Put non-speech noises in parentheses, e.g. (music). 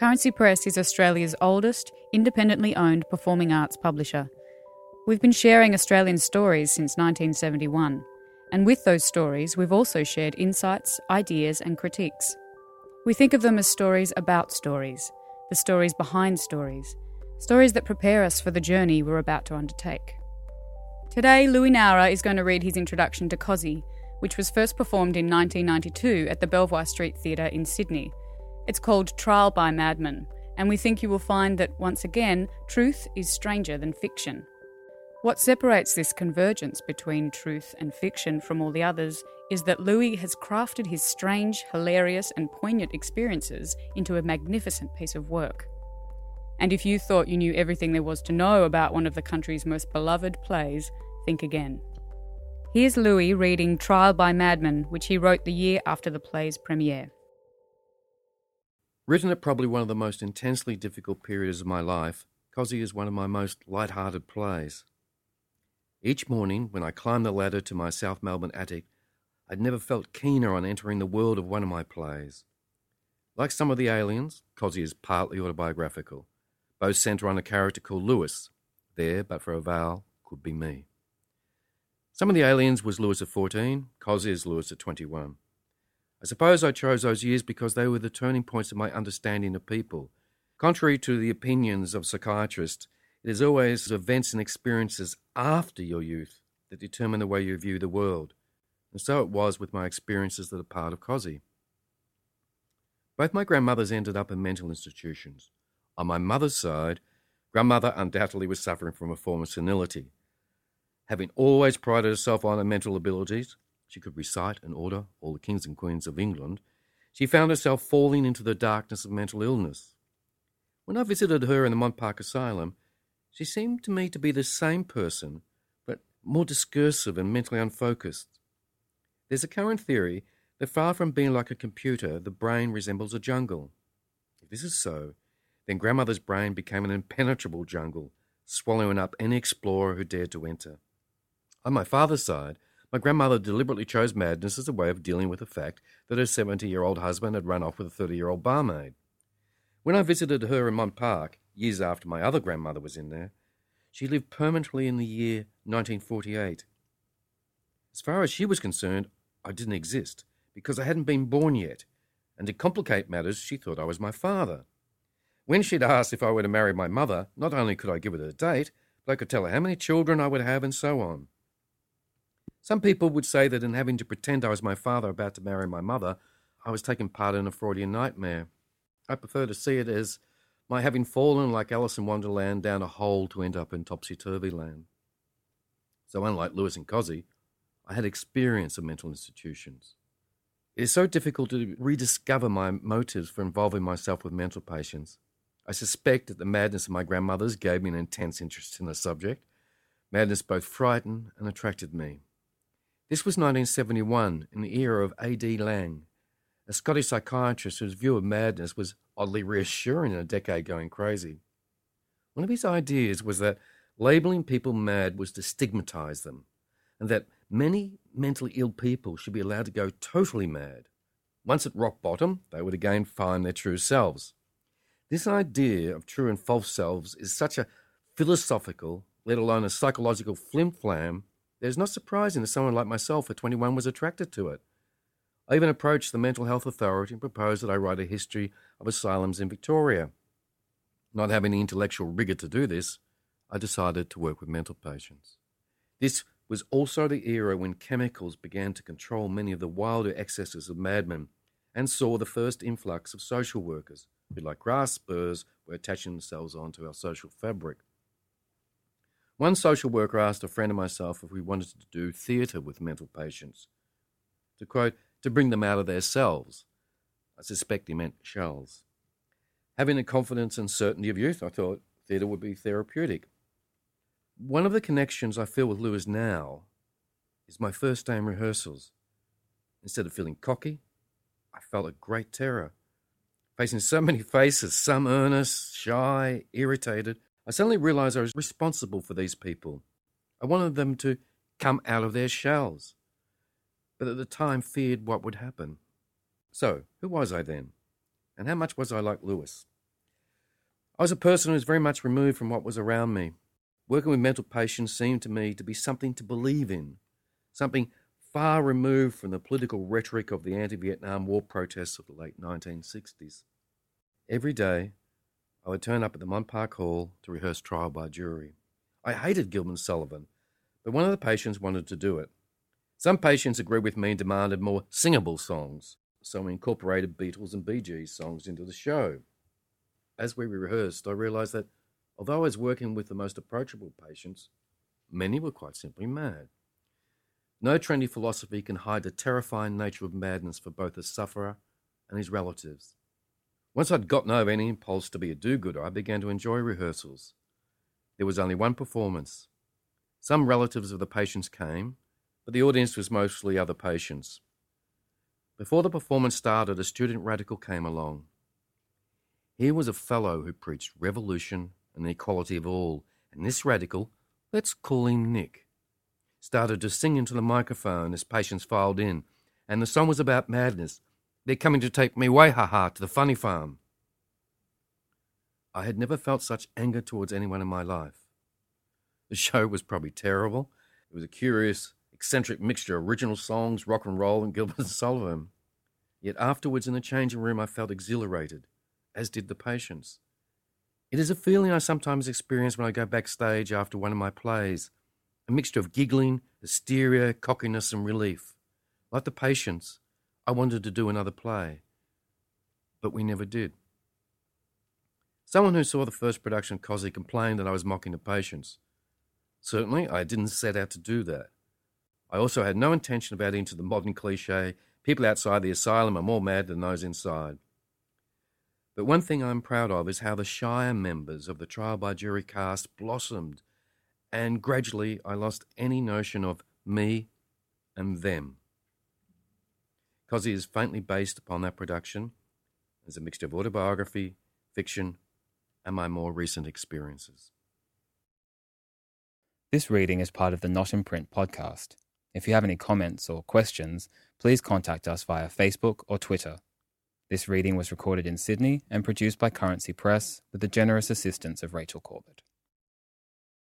Currency Press is Australia's oldest, independently owned performing arts publisher. We've been sharing Australian stories since 1971, and with those stories, we've also shared insights, ideas, and critiques. We think of them as stories about stories, the stories behind stories, stories that prepare us for the journey we're about to undertake. Today, Louis Nowra is going to read his introduction to Cosi, which was first performed in 1992 at the Belvoir Street Theatre in Sydney. It's called Trial by Madmen, and we think you will find that, once again, truth is stranger than fiction. What separates this convergence between truth and fiction from all the others is that Louis has crafted his strange, hilarious, and poignant experiences into a magnificent piece of work. And if you thought you knew everything there was to know about one of the country's most beloved plays, think again. Here's Louis reading Trial by Madmen, which he wrote the year after the play's premiere. Written at probably one of the most intensely difficult periods of my life, Cosi is one of my most light-hearted plays. Each morning, when I climbed the ladder to my South Melbourne attic, I'd never felt keener on entering the world of one of my plays. Like Summer of the Aliens, Cosi is partly autobiographical. Both centre on a character called Lewis. There, but for a vowel, could be me. Summer of the Aliens was Lewis at 14, Cosi is Lewis at 21. I suppose I chose those years because they were the turning points of my understanding of people. Contrary to the opinions of psychiatrists, it is always events and experiences after your youth that determine the way you view the world. And so it was with my experiences that are part of Cosi. Both my grandmothers ended up in mental institutions. On my mother's side, grandmother undoubtedly was suffering from a form of senility. Having always prided herself on her mental abilities, she could recite and order all the kings and queens of England, she found herself falling into the darkness of mental illness. When I visited her in the Mont Park Asylum, she seemed to me to be the same person, but more discursive and mentally unfocused. There's a current theory that far from being like a computer, the brain resembles a jungle. If this is so, then grandmother's brain became an impenetrable jungle, swallowing up any explorer who dared to enter. On my father's side, my grandmother deliberately chose madness as a way of dealing with the fact that her 70 year old husband had run off with a 30 year old barmaid. When I visited her in Mont Park, years after my other grandmother was in there, she lived permanently in the year 1948. As far as she was concerned, I didn't exist because I hadn't been born yet, and to complicate matters, she thought I was my father. When she'd asked if I were to marry my mother, not only could I give her the date, but I could tell her how many children I would have and so on. Some people would say that in having to pretend I was my father about to marry my mother, I was taking part in a Freudian nightmare. I prefer to see it as my having fallen like Alice in Wonderland down a hole to end up in topsy turvy land. So, unlike Lewis and Cosi, I had experience of mental institutions. It is so difficult to rediscover my motives for involving myself with mental patients. I suspect that the madness of my grandmothers gave me an intense interest in the subject. Madness both frightened and attracted me. This was 1971, in the era of R.D. Laing, a Scottish psychiatrist whose view of madness was oddly reassuring in a decade going crazy. One of his ideas was that labeling people mad was to stigmatize them, and that many mentally ill people should be allowed to go totally mad. Once at rock bottom, they would again find their true selves. This idea of true and false selves is such a philosophical, let alone a psychological flim-flam it's not surprising that someone like myself at 21 was attracted to it. I even approached the Mental Health Authority and proposed that I write a history of asylums in Victoria. Not having the intellectual rigour to do this, I decided to work with mental patients. This was also the era when chemicals began to control many of the wilder excesses of madmen and saw the first influx of social workers who, like grass spurs, were attaching themselves onto our social fabric. One social worker asked a friend of myself if we wanted to do theatre with mental patients. To quote, to bring them out of their cells. I suspect he meant shells. Having the confidence and certainty of youth, I thought theatre would be therapeutic. One of the connections I feel with Lewis now is my first day in rehearsals. Instead of feeling cocky, I felt a great terror. Facing so many faces, some earnest, shy, irritated, I suddenly realized I was responsible for these people. I wanted them to come out of their shells, but at the time feared what would happen. So, who was I then? And how much was I like Lewis? I was a person who was very much removed from what was around me. Working with mental patients seemed to me to be something to believe in, something far removed from the political rhetoric of the anti Vietnam War protests of the late 1960s. Every day, I would turn up at the Mont Park Hall to rehearse trial by jury. I hated Gilman Sullivan, but one of the patients wanted to do it. Some patients agreed with me and demanded more singable songs, so we incorporated Beatles and Bee Gees songs into the show. As we rehearsed, I realised that although I was working with the most approachable patients, many were quite simply mad. No trendy philosophy can hide the terrifying nature of madness for both the sufferer and his relatives. Once I'd gotten over any impulse to be a do gooder, I began to enjoy rehearsals. There was only one performance. Some relatives of the patients came, but the audience was mostly other patients. Before the performance started, a student radical came along. Here was a fellow who preached revolution and the equality of all, and this radical, let's call him Nick, started to sing into the microphone as patients filed in, and the song was about madness, they're coming to take me away, ha ha, to the funny farm. I had never felt such anger towards anyone in my life. The show was probably terrible. It was a curious, eccentric mixture of original songs, rock and roll, and Gilbert (laughs) and Sullivan. Yet afterwards in the changing room, I felt exhilarated, as did the patients. It is a feeling I sometimes experience when I go backstage after one of my plays a mixture of giggling, hysteria, cockiness, and relief. Like the patients, I wanted to do another play, but we never did. Someone who saw the first production of Cosi complained that I was mocking the patients. Certainly, I didn't set out to do that. I also had no intention of adding to the modern cliche people outside the asylum are more mad than those inside. But one thing I'm proud of is how the shire members of the trial by jury cast blossomed, and gradually I lost any notion of me and them. Cosi is faintly based upon that production as a mixture of autobiography, fiction, and my more recent experiences. This reading is part of the Not in Print podcast. If you have any comments or questions, please contact us via Facebook or Twitter. This reading was recorded in Sydney and produced by Currency Press with the generous assistance of Rachel Corbett.